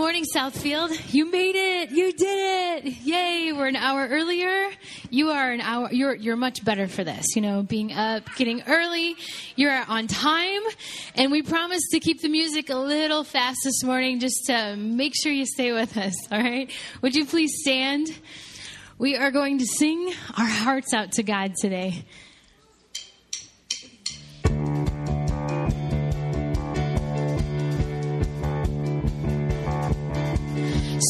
morning, Southfield. You made it. You did it. Yay. We're an hour earlier. You are an hour. You're, you're much better for this. You know, being up, getting early. You're on time. And we promise to keep the music a little fast this morning just to make sure you stay with us. All right. Would you please stand? We are going to sing our hearts out to God today.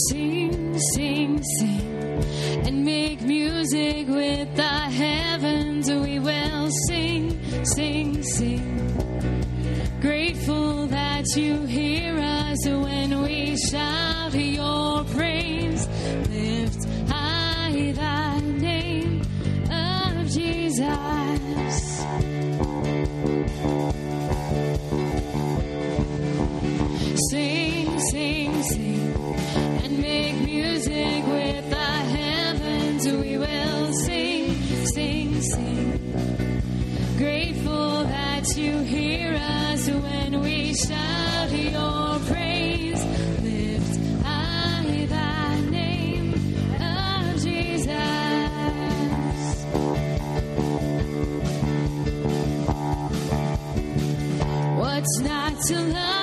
Sing, sing, sing, and make music with the heavens. We will sing, sing, sing. Grateful that you hear us when we shout your sing. Grateful that you hear us when we shout your praise. Lift high the name of Jesus. What's not to love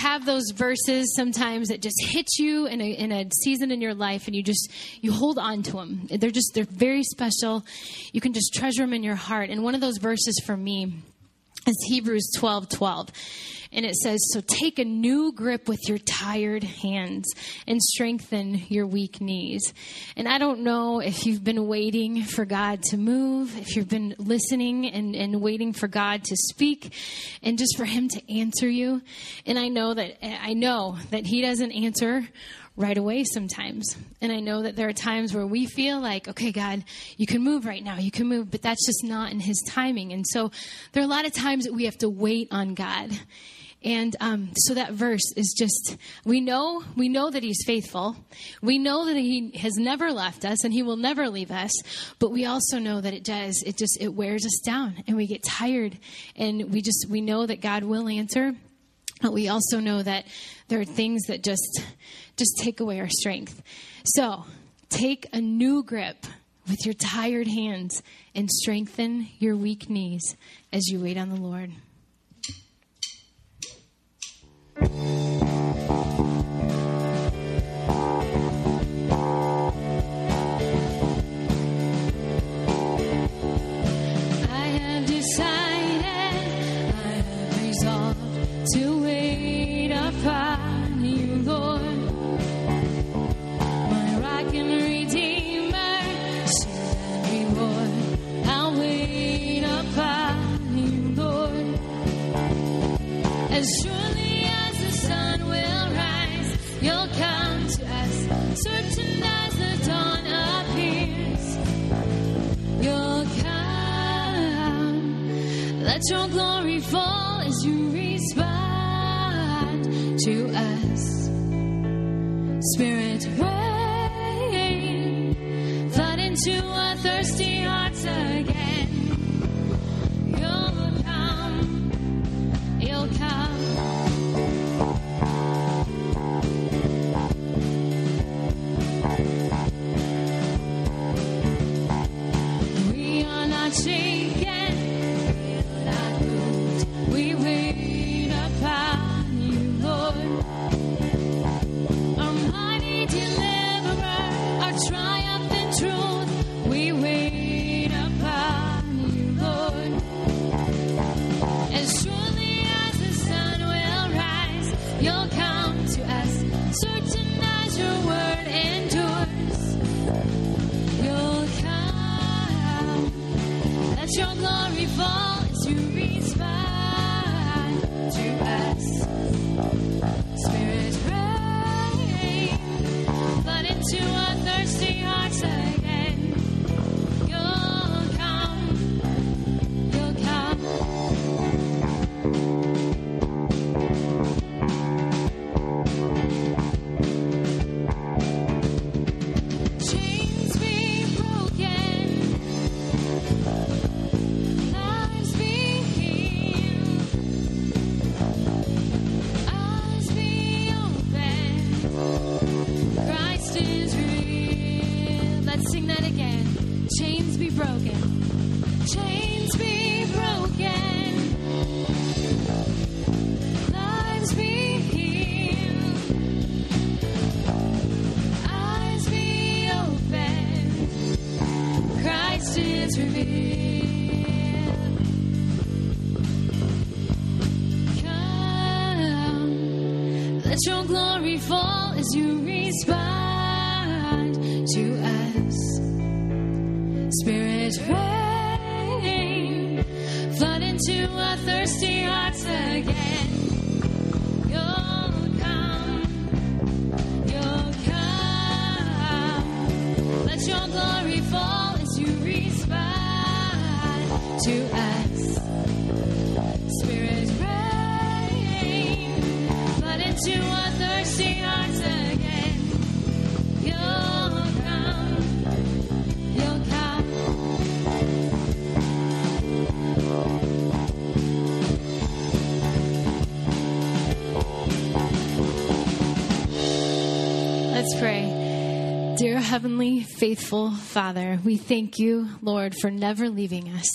have those verses sometimes that just hit you in a, in a season in your life and you just you hold on to them they're just they're very special. You can just treasure them in your heart. And one of those verses for me is hebrews 12 12 and it says so take a new grip with your tired hands and strengthen your weak knees and i don't know if you've been waiting for god to move if you've been listening and, and waiting for god to speak and just for him to answer you and i know that i know that he doesn't answer right away sometimes. And I know that there are times where we feel like, okay, God, you can move right now, you can move, but that's just not in His timing. And so there are a lot of times that we have to wait on God. And um, so that verse is just we know we know that He's faithful. We know that He has never left us and He will never leave us. But we also know that it does. It just it wears us down, and we get tired, and we just we know that God will answer. But we also know that there are things that just just take away our strength. So take a new grip with your tired hands and strengthen your weak knees as you wait on the Lord. Thank you. You Let's pray. Dear Heavenly Faithful Father, we thank you, Lord, for never leaving us.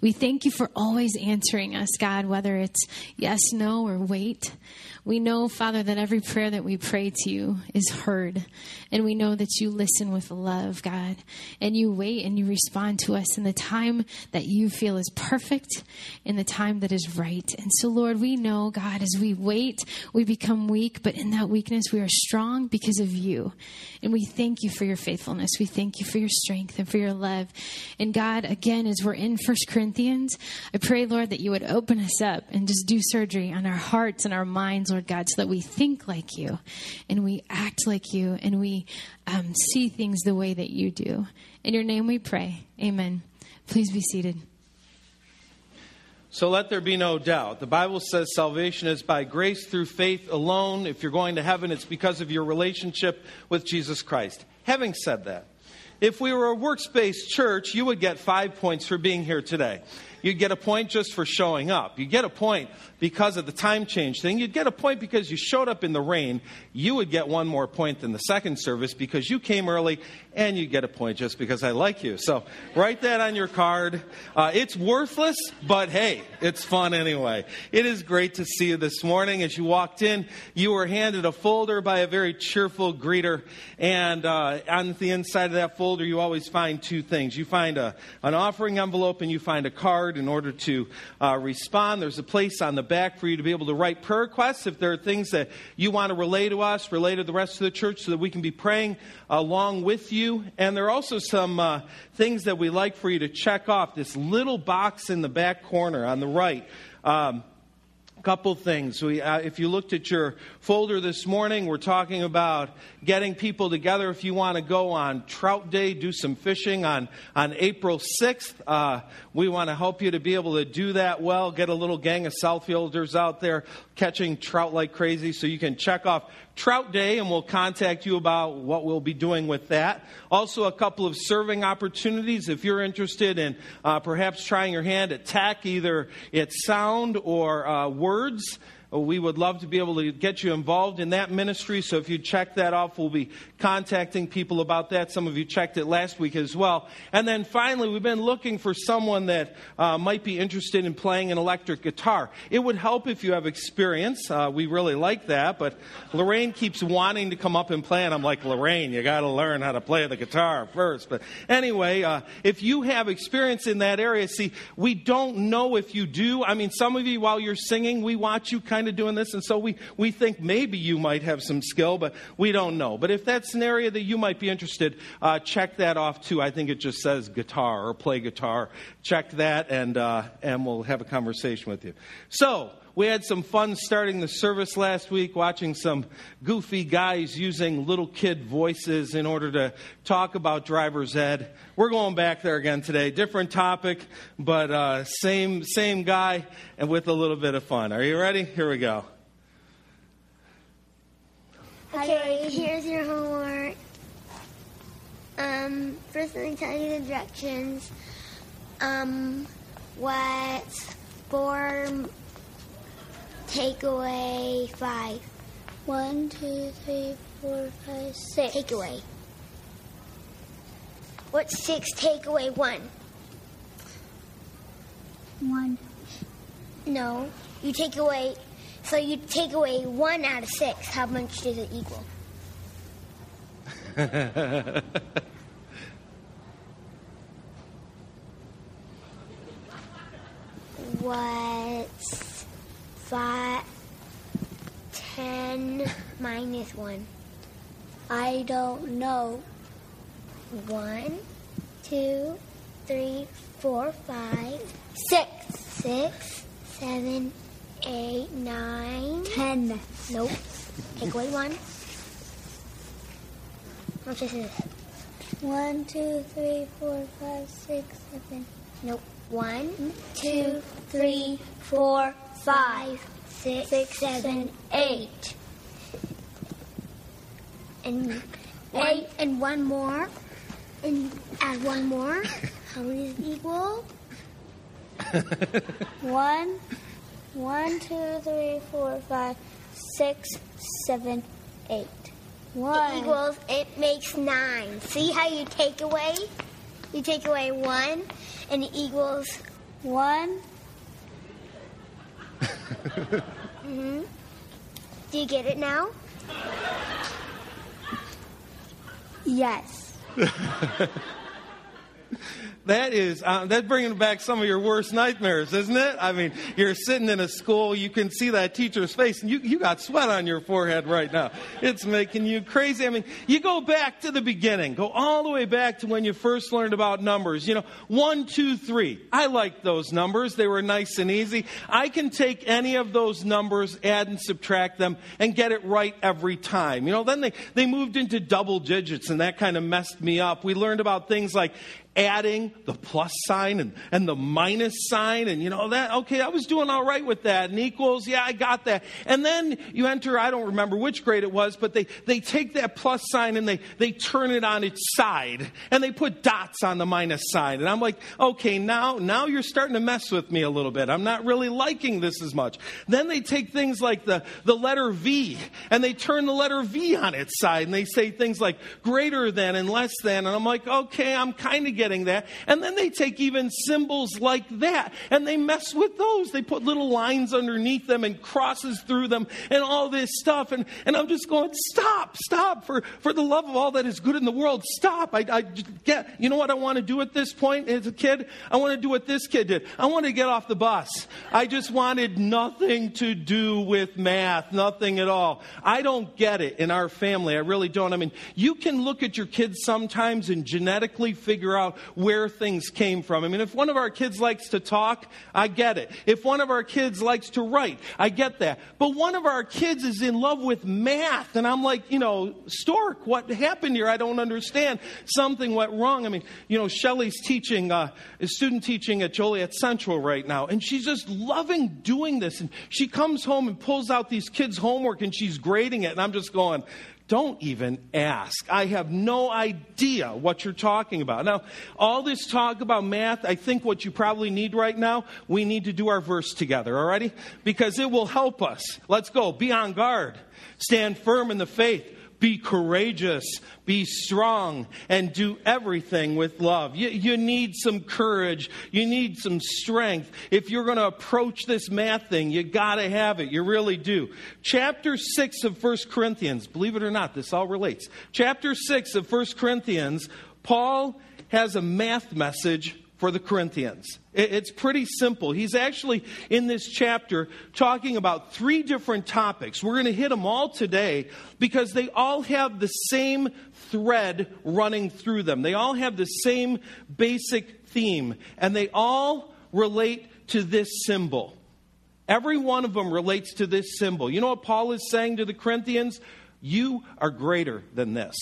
We thank you for always answering us, God, whether it's yes, no, or wait. We know, Father, that every prayer that we pray to you is heard. And we know that you listen with love, God. And you wait and you respond to us in the time that you feel is perfect, in the time that is right. And so, Lord, we know, God, as we wait, we become weak, but in that weakness, we are strong because of you. And we thank you for your faithfulness. We thank you for your strength and for your love. And God, again, as we're in First Corinthians, I pray, Lord, that you would open us up and just do surgery on our hearts and our minds, Lord God, so that we think like you and we act like you and we um, see things the way that you do. In your name we pray. Amen. Please be seated. So let there be no doubt. The Bible says salvation is by grace through faith alone. If you're going to heaven, it's because of your relationship with Jesus Christ. Having said that, if we were a works-based church, you would get five points for being here today. You'd get a point just for showing up. You get a point because of the time change thing. You'd get a point because you showed up in the rain. You would get one more point than the second service because you came early, and you get a point just because I like you. So write that on your card. Uh, it's worthless, but hey, it's fun anyway. It is great to see you this morning. As you walked in, you were handed a folder by a very cheerful greeter, and uh, on the inside of that folder, you always find two things. You find a, an offering envelope, and you find a card in order to uh, respond. There's a place on the back for you to be able to write prayer requests if there are things that you want to relay to us, relay to the rest of the church, so that we can be praying along with you. And there are also some uh, things that we like for you to check off. This little box in the back corner on the right. Um, couple things. We, uh, if you looked at your folder this morning, we're talking about getting people together. If you want to go on Trout Day, do some fishing on, on April 6th, uh, we want to help you to be able to do that well. Get a little gang of Southfielders out there catching trout like crazy so you can check off Trout Day, and we'll contact you about what we'll be doing with that. Also, a couple of serving opportunities if you're interested in uh, perhaps trying your hand at tech, either it's sound or uh, words. We would love to be able to get you involved in that ministry. So if you check that off, we'll be contacting people about that. Some of you checked it last week as well. And then finally, we've been looking for someone that uh, might be interested in playing an electric guitar. It would help if you have experience. Uh, we really like that. But Lorraine keeps wanting to come up and play, and I'm like, Lorraine, you got to learn how to play the guitar first. But anyway, uh, if you have experience in that area, see, we don't know if you do. I mean, some of you, while you're singing, we watch you kind kind of doing this, and so we, we think maybe you might have some skill, but we don't know. But if that's an area that you might be interested, uh, check that off too. I think it just says guitar or play guitar. Check that, and uh, and we'll have a conversation with you. So we had some fun starting the service last week, watching some goofy guys using little kid voices in order to talk about driver's ed. We're going back there again today. Different topic, but uh, same same guy, and with a little bit of fun. Are you ready? Here we go. Okay, here's your homework. Um, first let me tell you the directions. Um, what's four takeaway five? One, two, three, four, five, six. Takeaway. What's six takeaway one? One. No, you take away. So you take away one out of six. How much does it equal? What's five? Ten minus one. I don't know. One, two, three, four, five, six, six, seven, eight, nine. Ten. Nope. Take away one. How much is this? One, two, three, four, five, six, seven. Nope. One, two, three, four, five, six, Six, seven, seven, eight. And one, and one more. And add one more. How many does it equal? One, one, two, three, four, five, six, seven, eight. One. It equals, it makes nine. See how you take away? You take away one, and it equals, One. Mm-hmm. do you get it now? Yes. That is, uh, that's bringing back some of your worst nightmares, isn't it? I mean, you're sitting in a school, you can see that teacher's face, and you, you got sweat on your forehead right now. It's making you crazy. I mean, you go back to the beginning, go all the way back to when you first learned about numbers. You know, one, two, three. I like those numbers. They were nice and easy. I can take any of those numbers, add and subtract them, and get it right every time. You know, then they, they moved into double digits, and that kind of messed me up. We learned about things like adding the plus sign and, and the minus sign and you know that okay i was doing all right with that. And equals yeah i got that. And then you enter i don't remember which grade it was but they, they take that plus sign and they, they turn it on its side and they put dots on the minus sign. And i'm like okay now now you're starting to mess with me a little bit. I'm not really liking this as much. Then they take things like the, the letter v and they turn the letter v on its side and they say things like greater than and less than. And i'm like okay i'm kind of getting that. And then they take even symbols like that and they mess with those. They put little lines underneath them and crosses through them and all this stuff. And, and I'm just going, stop, stop, for, for the love of all that is good in the world, stop. I, I get, you know what I want to do at this point as a kid? I want to do what this kid did. I want to get off the bus. I just wanted nothing to do with math, nothing at all. I don't get it in our family. I really don't. I mean, you can look at your kids sometimes and genetically figure out where things came from. I mean, if one of our kids likes to talk, I get it. If one of our kids likes to write, I get that. But one of our kids is in love with math, and I'm like, you know, Stork, what happened here? I don't understand. Something went wrong. I mean, you know, Shelly's teaching, uh, student teaching at Joliet Central right now, and she's just loving doing this. And she comes home and pulls out these kids' homework and she's grading it, and I'm just going, don't even ask. I have no idea what you're talking about. Now, all this talk about math, I think what you probably need right now, we need to do our verse together, alrighty? Because it will help us. Let's go. Be on guard. Stand firm in the faith be courageous, be strong, and do everything with love. You, you need some courage. You need some strength. If you're going to approach this math thing, you got to have it. You really do. Chapter 6 of 1 Corinthians, believe it or not, this all relates. Chapter 6 of 1 Corinthians, Paul has a math message for the Corinthians. It's pretty simple. He's actually in this chapter talking about three different topics. We're going to hit them all today because they all have the same thread running through them. They all have the same basic theme, and they all relate to this symbol. Every one of them relates to this symbol. You know what Paul is saying to the Corinthians? You are greater than this.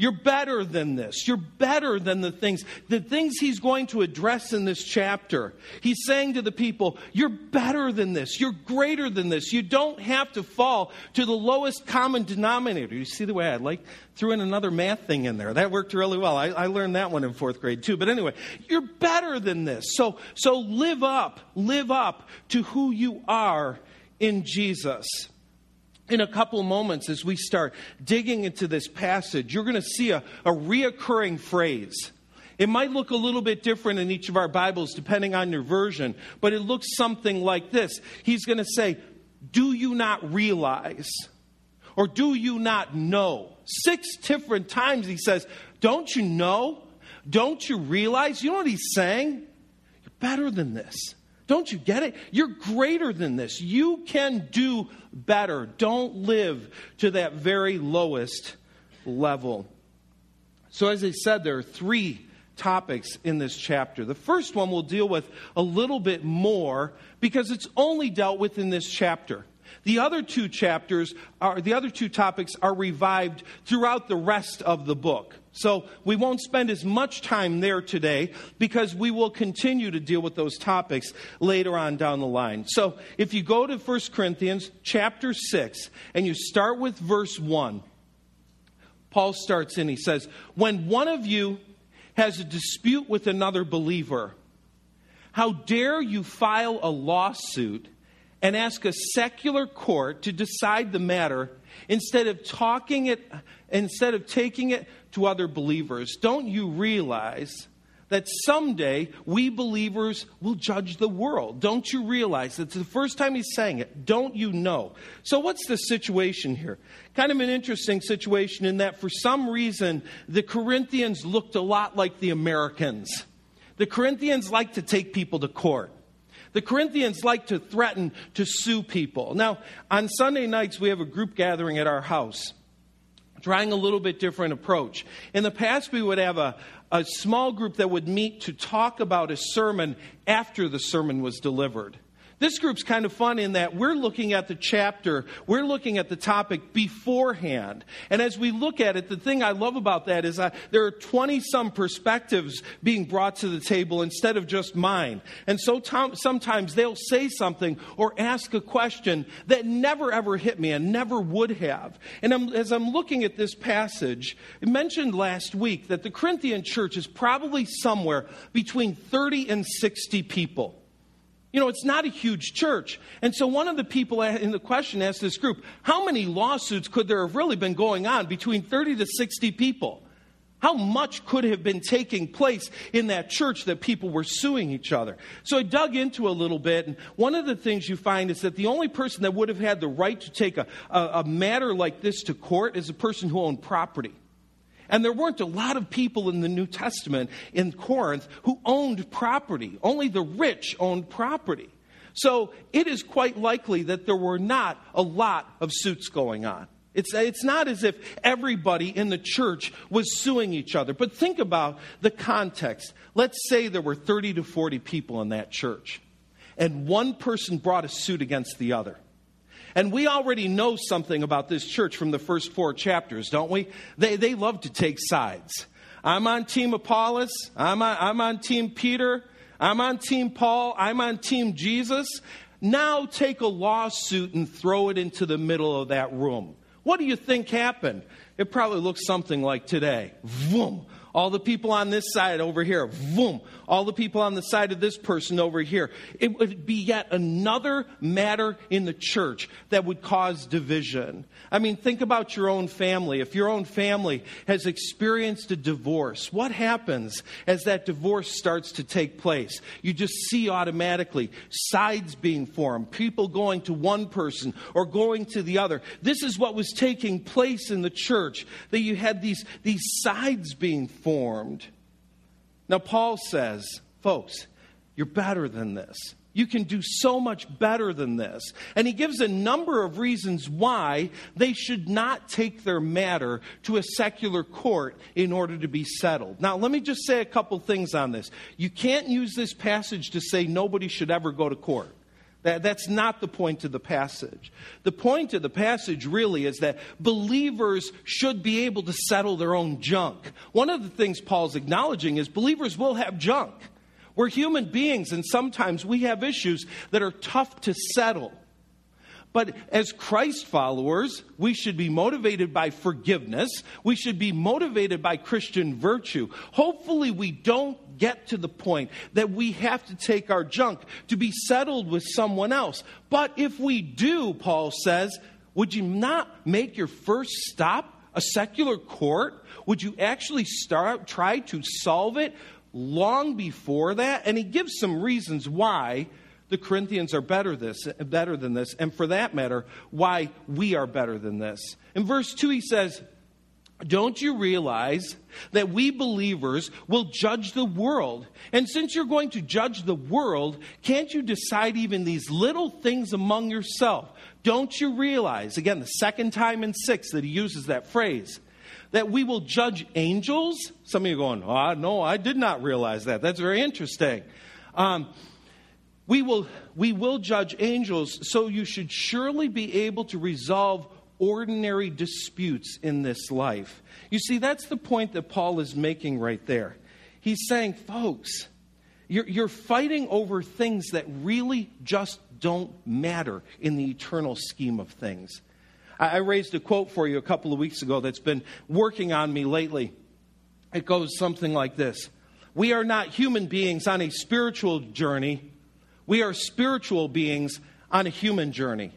You're better than this. You're better than the things, the things he's going to address in this chapter. He's saying to the people, You're better than this. You're greater than this. You don't have to fall to the lowest common denominator. You see the way I like threw in another math thing in there. That worked really well. I, I learned that one in fourth grade too. But anyway, you're better than this. So, so live up, live up to who you are in Jesus in a couple moments as we start digging into this passage, you're going to see a, a reoccurring phrase. It might look a little bit different in each of our Bibles depending on your version, but it looks something like this. He's going to say, Do you not realize? Or do you not know? Six different times he says, Don't you know? Don't you realize? You know what he's saying? You're better than this. Don't you get it? You're greater than this. You can do better. Don't live to that very lowest level. So, as I said, there are three topics in this chapter. The first one we'll deal with a little bit more because it's only dealt with in this chapter. The other two chapters are the other two topics are revived throughout the rest of the book. So we won't spend as much time there today because we will continue to deal with those topics later on down the line. So if you go to 1 Corinthians chapter 6 and you start with verse 1, Paul starts in, he says, When one of you has a dispute with another believer, how dare you file a lawsuit and ask a secular court to decide the matter instead of talking it instead of taking it to other believers. Don't you realize that someday we believers will judge the world? Don't you realize that's the first time he's saying it? Don't you know? So what's the situation here? Kind of an interesting situation in that for some reason the corinthians looked a lot like the americans. The corinthians like to take people to court the Corinthians like to threaten to sue people. Now, on Sunday nights, we have a group gathering at our house, trying a little bit different approach. In the past, we would have a, a small group that would meet to talk about a sermon after the sermon was delivered. This group's kind of fun in that we're looking at the chapter, we're looking at the topic beforehand. And as we look at it, the thing I love about that is that there are 20 some perspectives being brought to the table instead of just mine. And so sometimes they'll say something or ask a question that never ever hit me and never would have. And I'm, as I'm looking at this passage, it mentioned last week that the Corinthian church is probably somewhere between 30 and 60 people. You know, it's not a huge church. And so one of the people in the question asked this group, how many lawsuits could there have really been going on between 30 to 60 people? How much could have been taking place in that church that people were suing each other? So I dug into a little bit, and one of the things you find is that the only person that would have had the right to take a, a, a matter like this to court is a person who owned property. And there weren't a lot of people in the New Testament in Corinth who owned property. Only the rich owned property. So it is quite likely that there were not a lot of suits going on. It's, it's not as if everybody in the church was suing each other. But think about the context. Let's say there were 30 to 40 people in that church, and one person brought a suit against the other. And we already know something about this church from the first four chapters, don't we? They, they love to take sides. I'm on team Apollos. I'm on, I'm on team Peter. I'm on team Paul. I'm on team Jesus. Now take a lawsuit and throw it into the middle of that room. What do you think happened? It probably looks something like today. Vroom. All the people on this side over here, boom. All the people on the side of this person over here. It would be yet another matter in the church that would cause division. I mean, think about your own family. If your own family has experienced a divorce, what happens as that divorce starts to take place? You just see automatically sides being formed, people going to one person or going to the other. This is what was taking place in the church, that you had these, these sides being formed. Now, Paul says, folks, you're better than this. You can do so much better than this. And he gives a number of reasons why they should not take their matter to a secular court in order to be settled. Now, let me just say a couple things on this. You can't use this passage to say nobody should ever go to court. That, that's not the point of the passage. The point of the passage really is that believers should be able to settle their own junk. One of the things Paul's acknowledging is believers will have junk. We're human beings, and sometimes we have issues that are tough to settle. But as Christ followers, we should be motivated by forgiveness. We should be motivated by Christian virtue. Hopefully, we don't get to the point that we have to take our junk to be settled with someone else. But if we do, Paul says, would you not make your first stop a secular court? Would you actually start try to solve it long before that? And he gives some reasons why the Corinthians are better this better than this, and for that matter, why we are better than this. In verse 2 he says, don't you realize that we believers will judge the world? And since you're going to judge the world, can't you decide even these little things among yourself? Don't you realize, again, the second time in six that he uses that phrase, that we will judge angels? Some of you are going, oh, no, I did not realize that. That's very interesting. Um, we will, we will judge angels, so you should surely be able to resolve ordinary disputes in this life. You see, that's the point that Paul is making right there. He's saying, folks, you're, you're fighting over things that really just don't matter in the eternal scheme of things. I, I raised a quote for you a couple of weeks ago that's been working on me lately. It goes something like this We are not human beings on a spiritual journey, we are spiritual beings on a human journey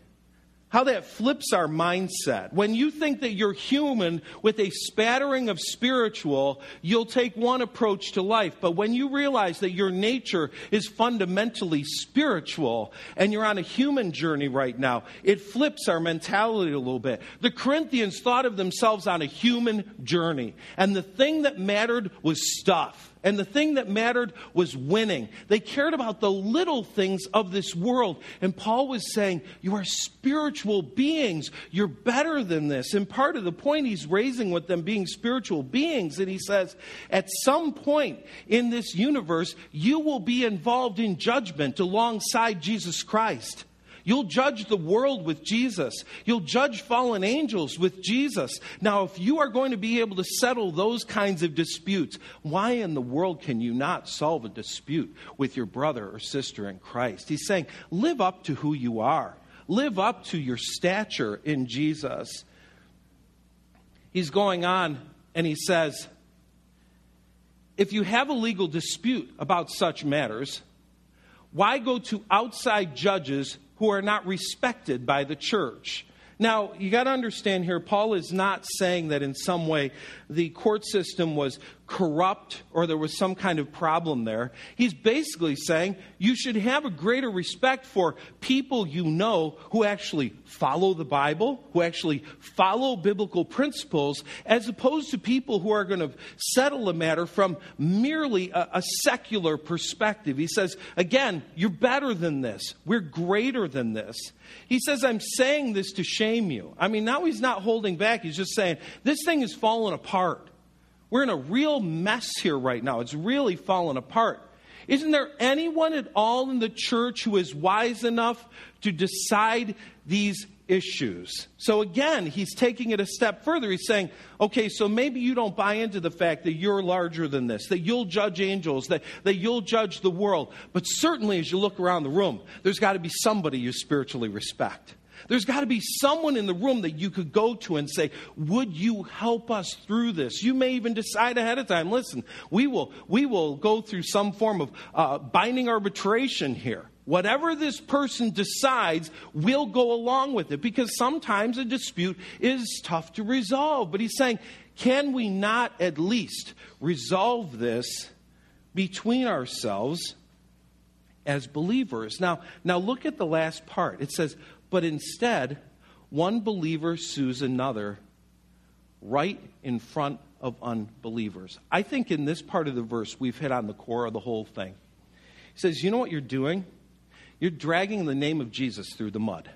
how that flips our mindset. When you think that you're human with a spattering of spiritual, you'll take one approach to life. But when you realize that your nature is fundamentally spiritual and you're on a human journey right now, it flips our mentality a little bit. The Corinthians thought of themselves on a human journey, and the thing that mattered was stuff. And the thing that mattered was winning. They cared about the little things of this world. And Paul was saying, You are spiritual beings. You're better than this. And part of the point he's raising with them being spiritual beings, and he says, At some point in this universe, you will be involved in judgment alongside Jesus Christ. You'll judge the world with Jesus. You'll judge fallen angels with Jesus. Now, if you are going to be able to settle those kinds of disputes, why in the world can you not solve a dispute with your brother or sister in Christ? He's saying, live up to who you are, live up to your stature in Jesus. He's going on and he says, if you have a legal dispute about such matters, why go to outside judges who are not respected by the church. Now, you got to understand here, Paul is not saying that in some way the court system was corrupt or there was some kind of problem there. He's basically saying you should have a greater respect for people you know who actually follow the Bible, who actually follow biblical principles, as opposed to people who are going to settle a matter from merely a, a secular perspective. He says, again, you're better than this. We're greater than this. He says, I'm saying this to shame you. I mean, now he's not holding back. He's just saying, this thing is falling apart. We're in a real mess here right now. It's really falling apart. Isn't there anyone at all in the church who is wise enough to decide these issues? So again, he's taking it a step further. He's saying, okay, so maybe you don't buy into the fact that you're larger than this, that you'll judge angels, that, that you'll judge the world. But certainly as you look around the room, there's got to be somebody you spiritually respect. There's got to be someone in the room that you could go to and say, Would you help us through this? You may even decide ahead of time, listen, we will, we will go through some form of uh, binding arbitration here. Whatever this person decides, we'll go along with it because sometimes a dispute is tough to resolve. But he's saying, can we not at least resolve this between ourselves as believers? Now, now look at the last part. It says, but instead, one believer sues another right in front of unbelievers. I think in this part of the verse, we've hit on the core of the whole thing. He says, You know what you're doing? You're dragging the name of Jesus through the mud.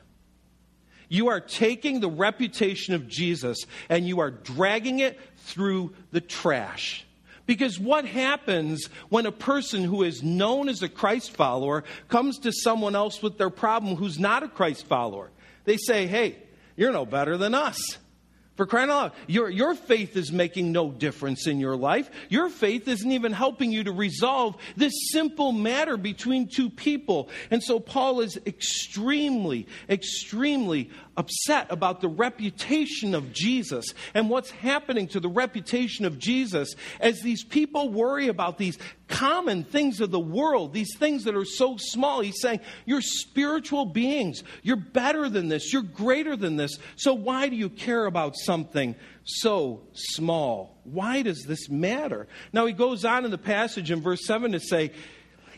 You are taking the reputation of Jesus and you are dragging it through the trash. Because what happens when a person who is known as a Christ follower comes to someone else with their problem who's not a Christ follower? They say, hey, you're no better than us. For crying out loud, your, your faith is making no difference in your life. Your faith isn't even helping you to resolve this simple matter between two people. And so Paul is extremely, extremely upset about the reputation of Jesus and what's happening to the reputation of Jesus as these people worry about these common things of the world, these things that are so small. He's saying, You're spiritual beings. You're better than this. You're greater than this. So why do you care about something so small? Why does this matter? Now, he goes on in the passage in verse 7 to say,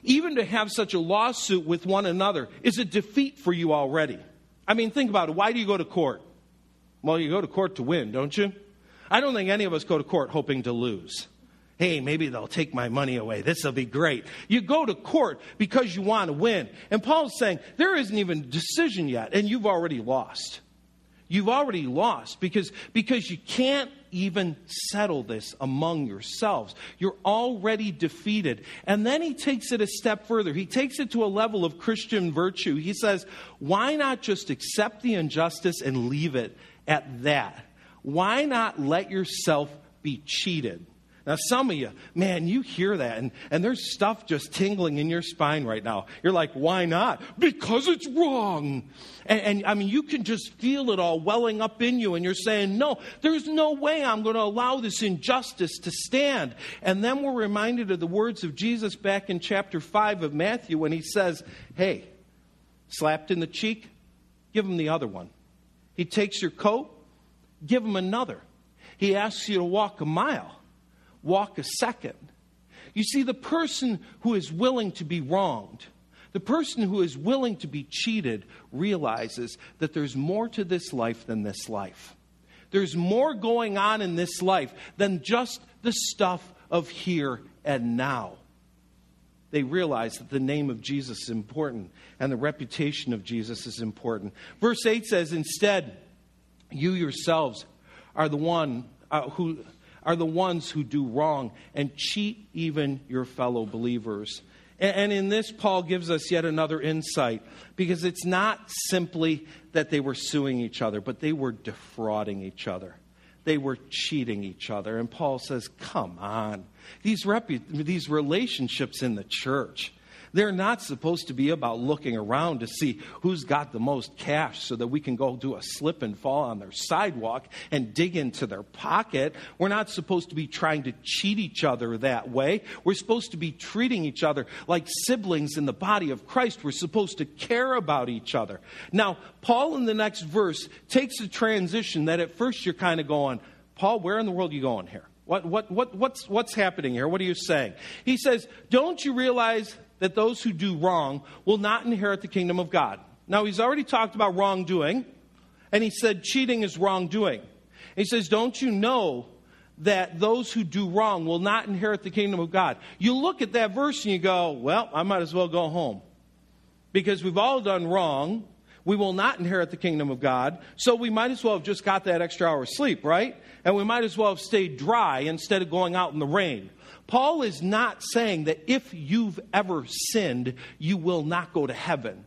even to have such a lawsuit with one another is a defeat for you already. I mean, think about it. Why do you go to court? Well, you go to court to win, don't you? I don't think any of us go to court hoping to lose. Hey, maybe they'll take my money away. This will be great. You go to court because you want to win. And Paul's saying there isn't even a decision yet, and you've already lost. You've already lost because, because you can't even settle this among yourselves. You're already defeated. And then he takes it a step further. He takes it to a level of Christian virtue. He says, why not just accept the injustice and leave it at that? Why not let yourself be cheated? Now, some of you, man, you hear that, and, and there's stuff just tingling in your spine right now. You're like, why not? Because it's wrong. And, and I mean, you can just feel it all welling up in you, and you're saying, no, there's no way I'm going to allow this injustice to stand. And then we're reminded of the words of Jesus back in chapter 5 of Matthew when he says, hey, slapped in the cheek, give him the other one. He takes your coat, give him another. He asks you to walk a mile walk a second. You see, the person who is willing to be wronged, the person who is willing to be cheated, realizes that there's more to this life than this life. There's more going on in this life than just the stuff of here and now. They realize that the name of Jesus is important and the reputation of Jesus is important. Verse 8 says, Instead, you yourselves are the one uh, who are the ones who do wrong and cheat even your fellow believers. And in this, Paul gives us yet another insight because it's not simply that they were suing each other, but they were defrauding each other. They were cheating each other. And Paul says, Come on. These, repu- these relationships in the church, they're not supposed to be about looking around to see who's got the most cash so that we can go do a slip and fall on their sidewalk and dig into their pocket. We're not supposed to be trying to cheat each other that way. We're supposed to be treating each other like siblings in the body of Christ. We're supposed to care about each other. Now, Paul in the next verse takes a transition that at first you're kind of going, Paul, where in the world are you going here? What, what, what, what's, what's happening here? What are you saying? He says, Don't you realize that those who do wrong will not inherit the kingdom of God. Now, he's already talked about wrongdoing, and he said cheating is wrongdoing. He says, Don't you know that those who do wrong will not inherit the kingdom of God? You look at that verse and you go, Well, I might as well go home. Because we've all done wrong. we will not inherit the kingdom of God. So we might as well have just got that extra hour of sleep, right? And we might as well have stayed dry instead of going out in the rain. Paul is not saying that if you've ever sinned, you will not go to heaven.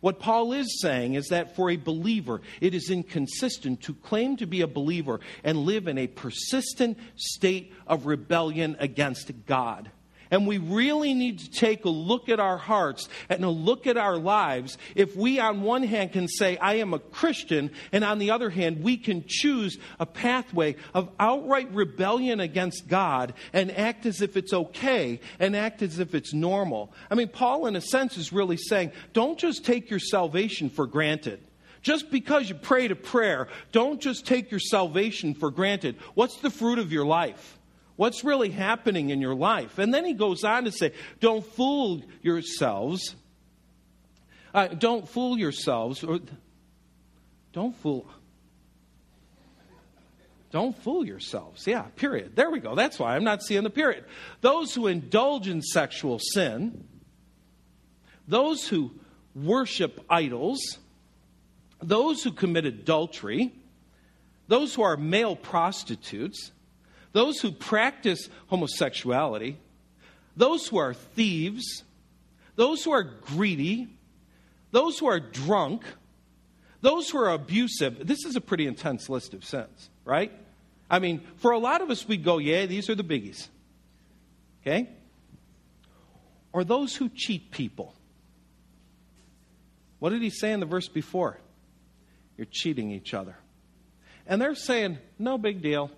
What Paul is saying is that for a believer, it is inconsistent to claim to be a believer and live in a persistent state of rebellion against God. And we really need to take a look at our hearts and a look at our lives if we, on one hand, can say, I am a Christian, and on the other hand, we can choose a pathway of outright rebellion against God and act as if it's okay and act as if it's normal. I mean, Paul, in a sense, is really saying, don't just take your salvation for granted. Just because you prayed a prayer, don't just take your salvation for granted. What's the fruit of your life? What's really happening in your life? And then he goes on to say, Don't fool yourselves. Uh, don't fool yourselves. Or, don't fool. Don't fool yourselves. Yeah, period. There we go. That's why I'm not seeing the period. Those who indulge in sexual sin, those who worship idols, those who commit adultery, those who are male prostitutes, those who practice homosexuality, those who are thieves, those who are greedy, those who are drunk, those who are abusive. This is a pretty intense list of sins, right? I mean, for a lot of us, we go, yeah, these are the biggies. Okay? Or those who cheat people. What did he say in the verse before? You're cheating each other. And they're saying, no big deal.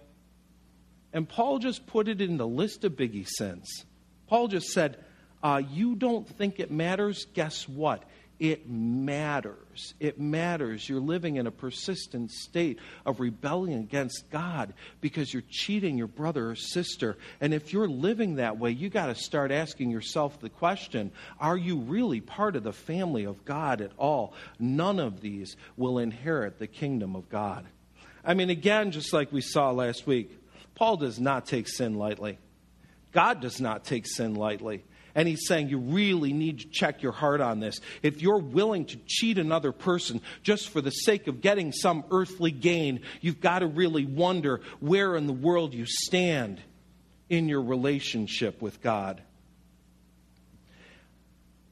And Paul just put it in the list of biggie sins. Paul just said, uh, You don't think it matters? Guess what? It matters. It matters. You're living in a persistent state of rebellion against God because you're cheating your brother or sister. And if you're living that way, you got to start asking yourself the question Are you really part of the family of God at all? None of these will inherit the kingdom of God. I mean, again, just like we saw last week, Paul does not take sin lightly. God does not take sin lightly. And he's saying you really need to check your heart on this. If you're willing to cheat another person just for the sake of getting some earthly gain, you've got to really wonder where in the world you stand in your relationship with God.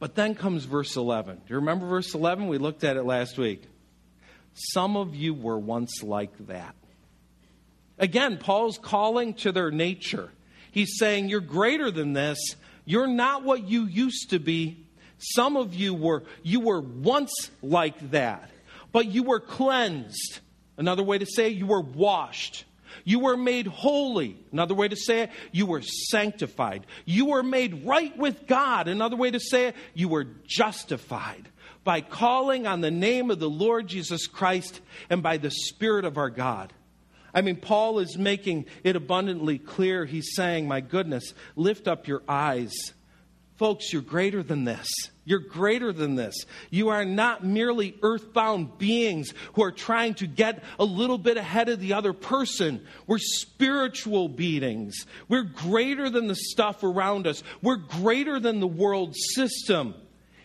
But then comes verse 11. Do you remember verse 11? We looked at it last week. Some of you were once like that. Again, Paul's calling to their nature. He's saying, You're greater than this. You're not what you used to be. Some of you were, you were once like that, but you were cleansed. Another way to say it, you were washed. You were made holy. Another way to say it, you were sanctified. You were made right with God. Another way to say it, you were justified by calling on the name of the Lord Jesus Christ and by the Spirit of our God. I mean, Paul is making it abundantly clear. He's saying, My goodness, lift up your eyes. Folks, you're greater than this. You're greater than this. You are not merely earthbound beings who are trying to get a little bit ahead of the other person. We're spiritual beings. We're greater than the stuff around us. We're greater than the world system.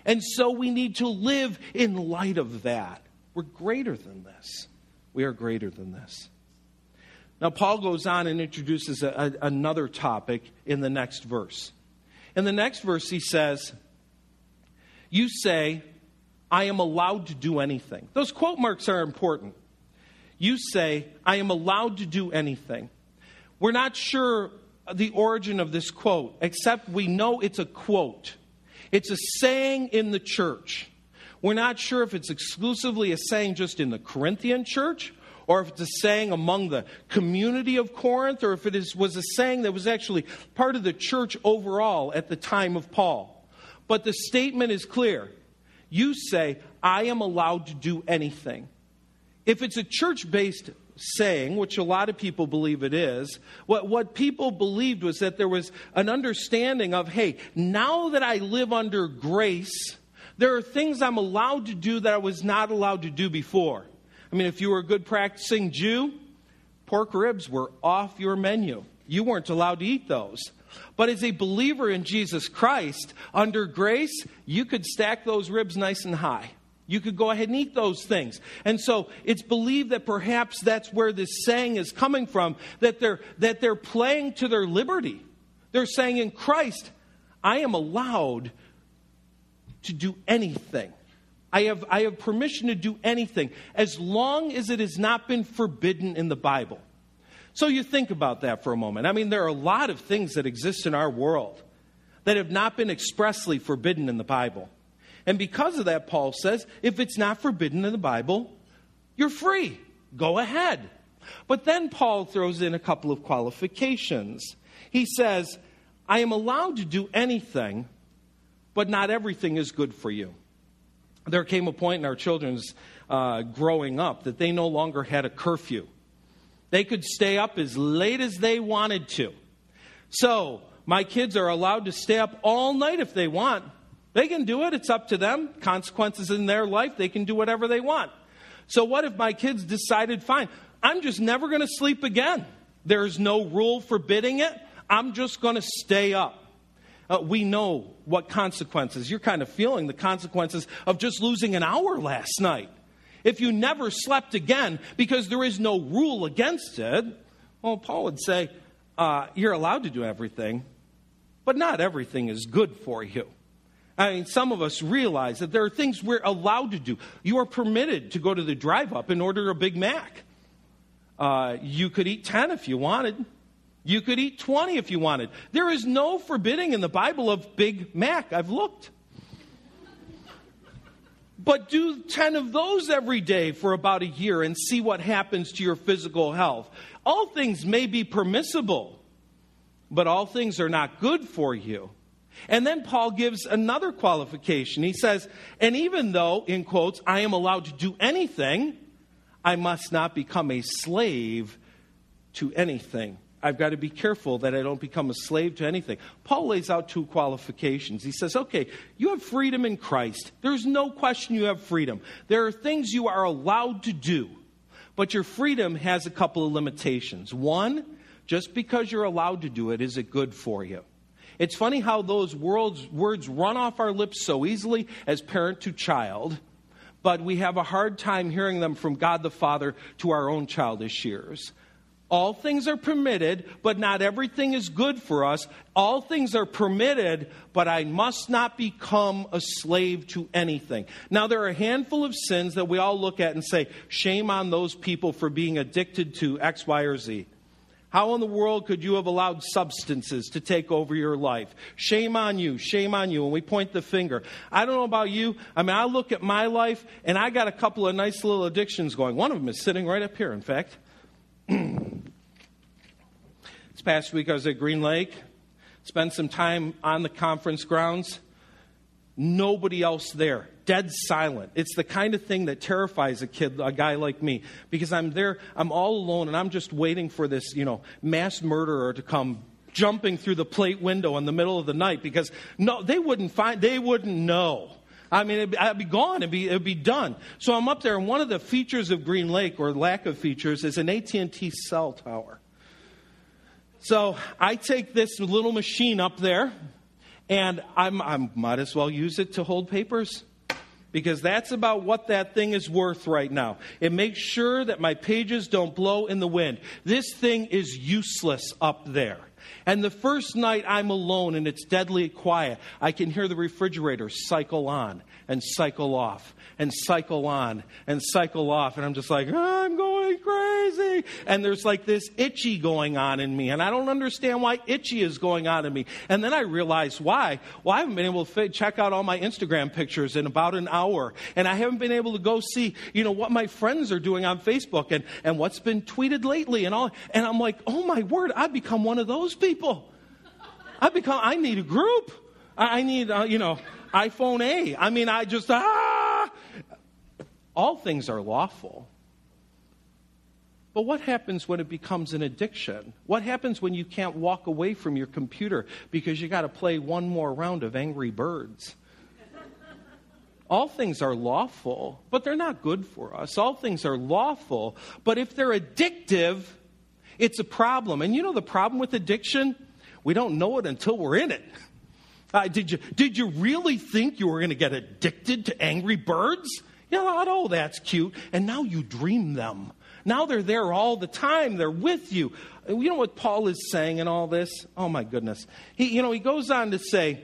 And so we need to live in light of that. We're greater than this. We are greater than this. Now, Paul goes on and introduces a, a, another topic in the next verse. In the next verse, he says, You say, I am allowed to do anything. Those quote marks are important. You say, I am allowed to do anything. We're not sure the origin of this quote, except we know it's a quote. It's a saying in the church. We're not sure if it's exclusively a saying just in the Corinthian church or if it's a saying among the community of Corinth, or if it is, was a saying that was actually part of the church overall at the time of Paul. But the statement is clear. You say, I am allowed to do anything. If it's a church based saying, which a lot of people believe it is, what, what people believed was that there was an understanding of, hey, now that I live under grace, there are things I'm allowed to do that I was not allowed to do before. I mean, if you were a good practicing Jew, pork ribs were off your menu. You weren't allowed to eat those. But as a believer in Jesus Christ, under grace, you could stack those ribs nice and high. You could go ahead and eat those things. And so it's believed that perhaps that's where this saying is coming from, that they're, that they're playing to their liberty. They're saying, in Christ, I am allowed to do anything. I have, I have permission to do anything as long as it has not been forbidden in the Bible. So you think about that for a moment. I mean, there are a lot of things that exist in our world that have not been expressly forbidden in the Bible. And because of that, Paul says, if it's not forbidden in the Bible, you're free. Go ahead. But then Paul throws in a couple of qualifications. He says, I am allowed to do anything, but not everything is good for you. There came a point in our children's uh, growing up that they no longer had a curfew. They could stay up as late as they wanted to. So, my kids are allowed to stay up all night if they want. They can do it, it's up to them. Consequences in their life, they can do whatever they want. So, what if my kids decided, fine, I'm just never going to sleep again? There's no rule forbidding it. I'm just going to stay up. Uh, we know what consequences. You're kind of feeling the consequences of just losing an hour last night. If you never slept again because there is no rule against it, well, Paul would say, uh, you're allowed to do everything, but not everything is good for you. I mean, some of us realize that there are things we're allowed to do. You are permitted to go to the drive up and order a Big Mac. Uh, you could eat 10 if you wanted. You could eat 20 if you wanted. There is no forbidding in the Bible of Big Mac. I've looked. But do 10 of those every day for about a year and see what happens to your physical health. All things may be permissible, but all things are not good for you. And then Paul gives another qualification. He says, and even though, in quotes, I am allowed to do anything, I must not become a slave to anything. I've got to be careful that I don't become a slave to anything. Paul lays out two qualifications. He says, okay, you have freedom in Christ. There's no question you have freedom. There are things you are allowed to do, but your freedom has a couple of limitations. One, just because you're allowed to do it, is it good for you? It's funny how those words, run off our lips so easily as parent to child, but we have a hard time hearing them from God the Father to our own childish ears. All things are permitted, but not everything is good for us. All things are permitted, but I must not become a slave to anything. Now, there are a handful of sins that we all look at and say, shame on those people for being addicted to X, Y, or Z. How in the world could you have allowed substances to take over your life? Shame on you, shame on you. And we point the finger. I don't know about you. I mean, I look at my life and I got a couple of nice little addictions going. One of them is sitting right up here, in fact. This past week I was at Green Lake, spent some time on the conference grounds. Nobody else there dead silent. It's the kind of thing that terrifies a kid, a guy like me, because I'm there, I'm all alone, and I'm just waiting for this, you know, mass murderer to come jumping through the plate window in the middle of the night because no, they wouldn't find, they wouldn't know. I mean, it'd, I'd be gone. It'd be, it'd be done. So I'm up there, and one of the features of Green Lake, or lack of features, is an AT&T cell tower. So I take this little machine up there, and I'm, I might as well use it to hold papers because that's about what that thing is worth right now. It makes sure that my pages don't blow in the wind. This thing is useless up there. And the first night I'm alone and it's deadly quiet, I can hear the refrigerator cycle on and cycle off and cycle on and cycle off. And I'm just like, I'm going crazy. And there's like this itchy going on in me. And I don't understand why itchy is going on in me. And then I realized why. Well, I haven't been able to check out all my Instagram pictures in about an hour. And I haven't been able to go see, you know, what my friends are doing on Facebook and, and what's been tweeted lately and all. And I'm like, oh my word, I've become one of those people. I become, I need a group. I need, uh, you know, iPhone A. I mean, I just, ah! All things are lawful. But what happens when it becomes an addiction? What happens when you can't walk away from your computer because you got to play one more round of Angry Birds? All things are lawful, but they're not good for us. All things are lawful, but if they're addictive, it's a problem. And you know the problem with addiction? We don't know it until we're in it. Uh, did, you, did you really think you were going to get addicted to Angry Birds? You know, oh, that's cute. And now you dream them. Now they're there all the time. They're with you. You know what Paul is saying in all this? Oh my goodness. He, you know, he goes on to say,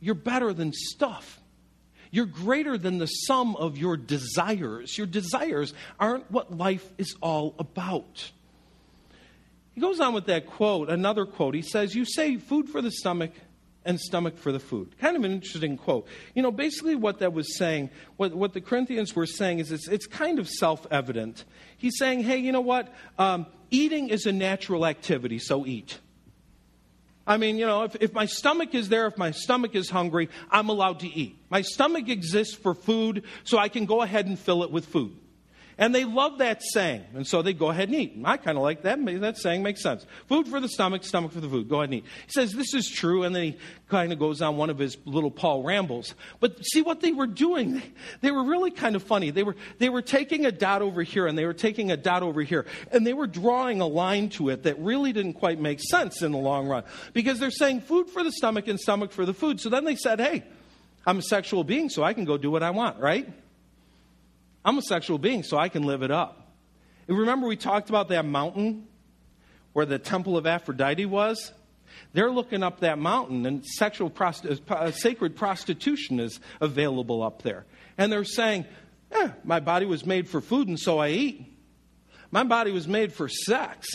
You're better than stuff. You're greater than the sum of your desires. Your desires aren't what life is all about. He goes on with that quote, another quote. He says, You say food for the stomach, and stomach for the food. Kind of an interesting quote. You know, basically what that was saying, what, what the Corinthians were saying is it's, it's kind of self evident. He's saying, hey, you know what? Um, eating is a natural activity, so eat. I mean, you know, if, if my stomach is there, if my stomach is hungry, I'm allowed to eat. My stomach exists for food, so I can go ahead and fill it with food. And they love that saying. And so they go ahead and eat. I kind of like that. That saying makes sense. Food for the stomach, stomach for the food. Go ahead and eat. He says this is true. And then he kind of goes on one of his little Paul rambles. But see what they were doing? They, they were really kind of funny. They were, they were taking a dot over here and they were taking a dot over here. And they were drawing a line to it that really didn't quite make sense in the long run. Because they're saying food for the stomach and stomach for the food. So then they said, hey, I'm a sexual being, so I can go do what I want, right? I'm a sexual being, so I can live it up. And remember, we talked about that mountain where the temple of Aphrodite was? They're looking up that mountain, and sexual prosti- uh, sacred prostitution is available up there. And they're saying, eh, My body was made for food, and so I eat. My body was made for sex.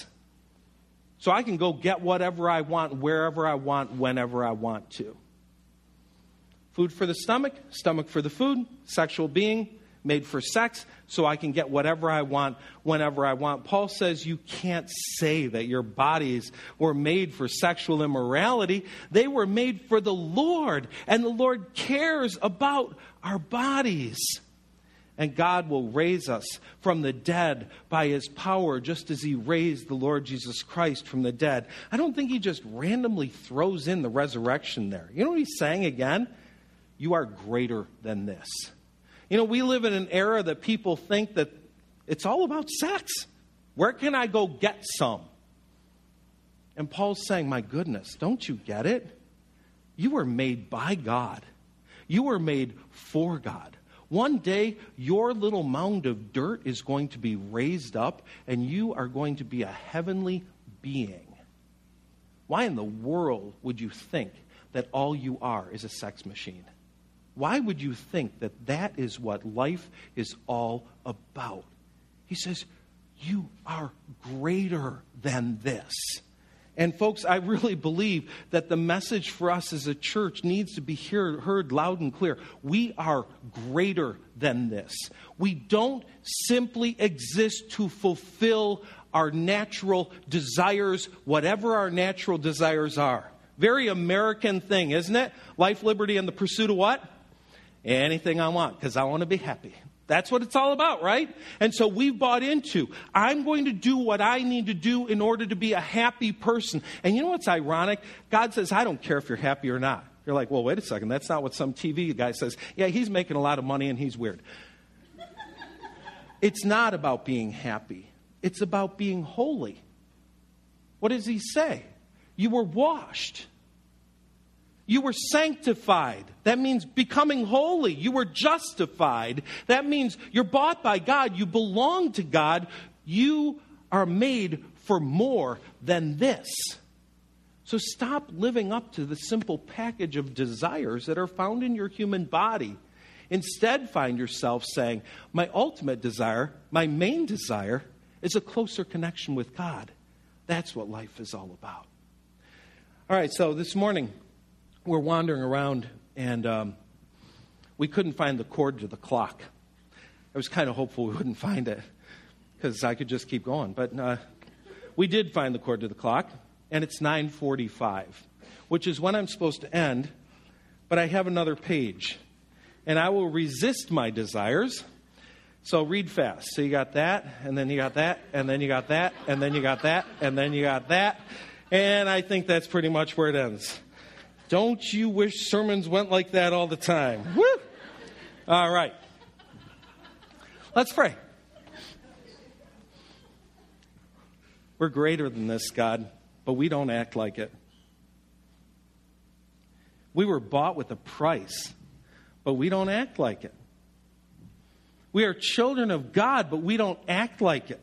So I can go get whatever I want, wherever I want, whenever I want to. Food for the stomach, stomach for the food, sexual being, made for sex, so I can get whatever I want whenever I want. Paul says you can't say that your bodies were made for sexual immorality. They were made for the Lord, and the Lord cares about our bodies. And God will raise us from the dead by his power, just as he raised the Lord Jesus Christ from the dead. I don't think he just randomly throws in the resurrection there. You know what he's saying again? You are greater than this. You know, we live in an era that people think that it's all about sex. Where can I go get some? And Paul's saying, My goodness, don't you get it? You were made by God, you were made for God. One day, your little mound of dirt is going to be raised up, and you are going to be a heavenly being. Why in the world would you think that all you are is a sex machine? Why would you think that that is what life is all about? He says, You are greater than this. And, folks, I really believe that the message for us as a church needs to be heard, heard loud and clear. We are greater than this. We don't simply exist to fulfill our natural desires, whatever our natural desires are. Very American thing, isn't it? Life, liberty, and the pursuit of what? Anything I want because I want to be happy. That's what it's all about, right? And so we've bought into, I'm going to do what I need to do in order to be a happy person. And you know what's ironic? God says, I don't care if you're happy or not. You're like, well, wait a second. That's not what some TV guy says. Yeah, he's making a lot of money and he's weird. it's not about being happy, it's about being holy. What does he say? You were washed. You were sanctified. That means becoming holy. You were justified. That means you're bought by God. You belong to God. You are made for more than this. So stop living up to the simple package of desires that are found in your human body. Instead, find yourself saying, My ultimate desire, my main desire, is a closer connection with God. That's what life is all about. All right, so this morning, we're wandering around and um, we couldn't find the cord to the clock. I was kind of hopeful we wouldn't find it because I could just keep going. But uh, we did find the cord to the clock, and it's 9:45, which is when I'm supposed to end. But I have another page, and I will resist my desires. So read fast. So you got that, and then you got that, and then you got that, and then you got that, and then you got that. And I think that's pretty much where it ends. Don't you wish sermons went like that all the time? Woo! All right. Let's pray. We're greater than this, God, but we don't act like it. We were bought with a price, but we don't act like it. We are children of God, but we don't act like it.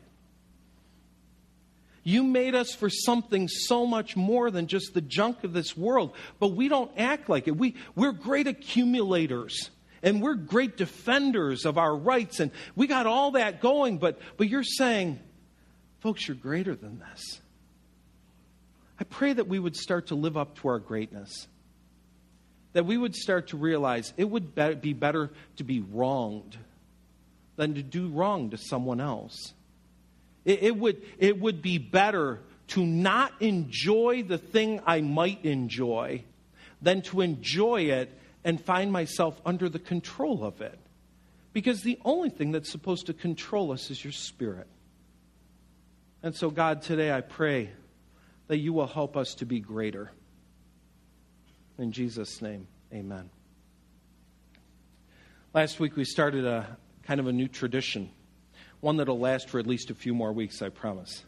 You made us for something so much more than just the junk of this world, but we don't act like it. We, we're great accumulators and we're great defenders of our rights, and we got all that going, but, but you're saying, folks, you're greater than this. I pray that we would start to live up to our greatness. That we would start to realize it would be better to be wronged than to do wrong to someone else. It, it, would, it would be better to not enjoy the thing I might enjoy than to enjoy it and find myself under the control of it. Because the only thing that's supposed to control us is your spirit. And so, God, today I pray that you will help us to be greater. In Jesus' name, amen. Last week we started a kind of a new tradition one that'll last for at least a few more weeks, I promise.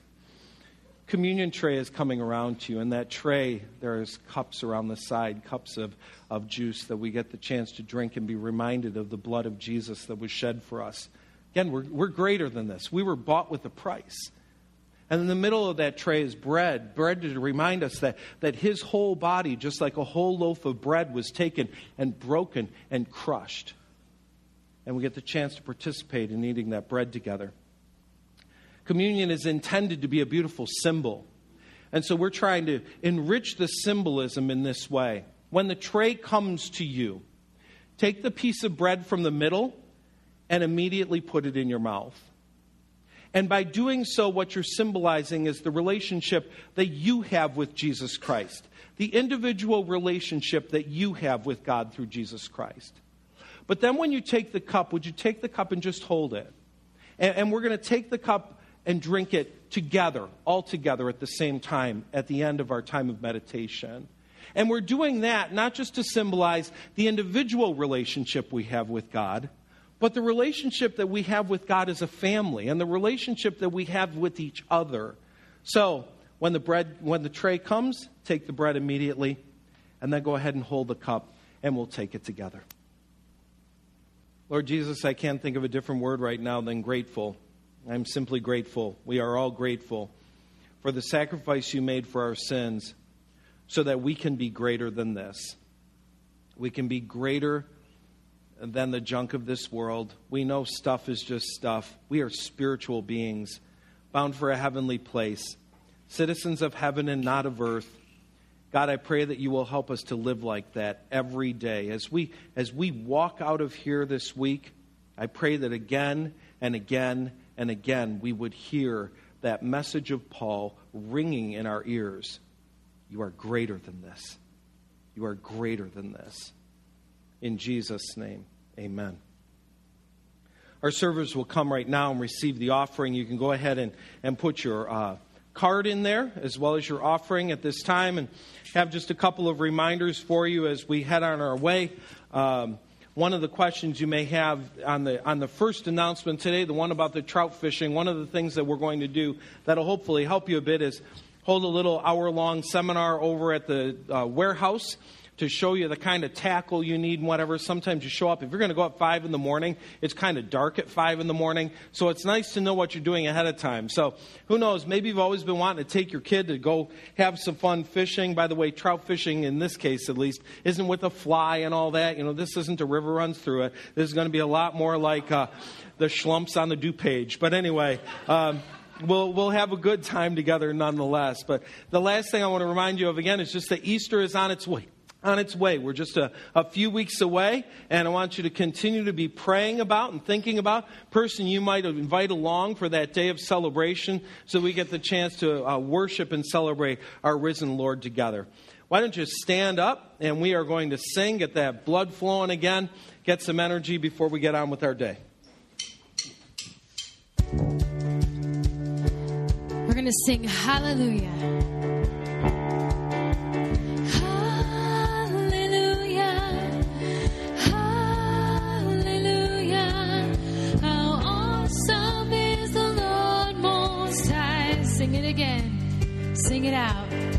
Communion tray is coming around to you. In that tray, there's cups around the side, cups of, of juice that we get the chance to drink and be reminded of the blood of Jesus that was shed for us. Again, we're, we're greater than this. We were bought with a price. And in the middle of that tray is bread, bread to remind us that, that his whole body, just like a whole loaf of bread, was taken and broken and crushed and we get the chance to participate in eating that bread together. Communion is intended to be a beautiful symbol. And so we're trying to enrich the symbolism in this way. When the tray comes to you, take the piece of bread from the middle and immediately put it in your mouth. And by doing so, what you're symbolizing is the relationship that you have with Jesus Christ, the individual relationship that you have with God through Jesus Christ. But then when you take the cup, would you take the cup and just hold it? And, and we're going to take the cup and drink it together, all together at the same time at the end of our time of meditation. And we're doing that not just to symbolize the individual relationship we have with God, but the relationship that we have with God as a family and the relationship that we have with each other. So, when the bread when the tray comes, take the bread immediately and then go ahead and hold the cup and we'll take it together. Lord Jesus, I can't think of a different word right now than grateful. I'm simply grateful. We are all grateful for the sacrifice you made for our sins so that we can be greater than this. We can be greater than the junk of this world. We know stuff is just stuff. We are spiritual beings bound for a heavenly place, citizens of heaven and not of earth. God, I pray that you will help us to live like that every day. As we, as we walk out of here this week, I pray that again and again and again we would hear that message of Paul ringing in our ears. You are greater than this. You are greater than this. In Jesus' name, amen. Our servers will come right now and receive the offering. You can go ahead and, and put your uh, card in there as well as your offering at this time. And have just a couple of reminders for you as we head on our way. Um, one of the questions you may have on the on the first announcement today, the one about the trout fishing, one of the things that we're going to do that'll hopefully help you a bit is hold a little hour long seminar over at the uh, warehouse to show you the kind of tackle you need and whatever. Sometimes you show up. If you're going to go at 5 in the morning, it's kind of dark at 5 in the morning. So it's nice to know what you're doing ahead of time. So who knows? Maybe you've always been wanting to take your kid to go have some fun fishing. By the way, trout fishing, in this case at least, isn't with a fly and all that. You know, this isn't a river runs through it. This is going to be a lot more like uh, the schlumps on the do page. But anyway, um, we'll, we'll have a good time together nonetheless. But the last thing I want to remind you of again is just that Easter is on its way on its way. We're just a, a, few weeks away, and I want you to continue to be praying about and thinking about person you might invite along for that day of celebration so we get the chance to uh, worship and celebrate our risen Lord together. Why don't you stand up and we are going to sing, get that blood flowing again, get some energy before we get on with our day. We're going to sing Hallelujah. Sing it out.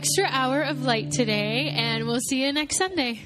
extra hour of light today, and we'll see you next Sunday.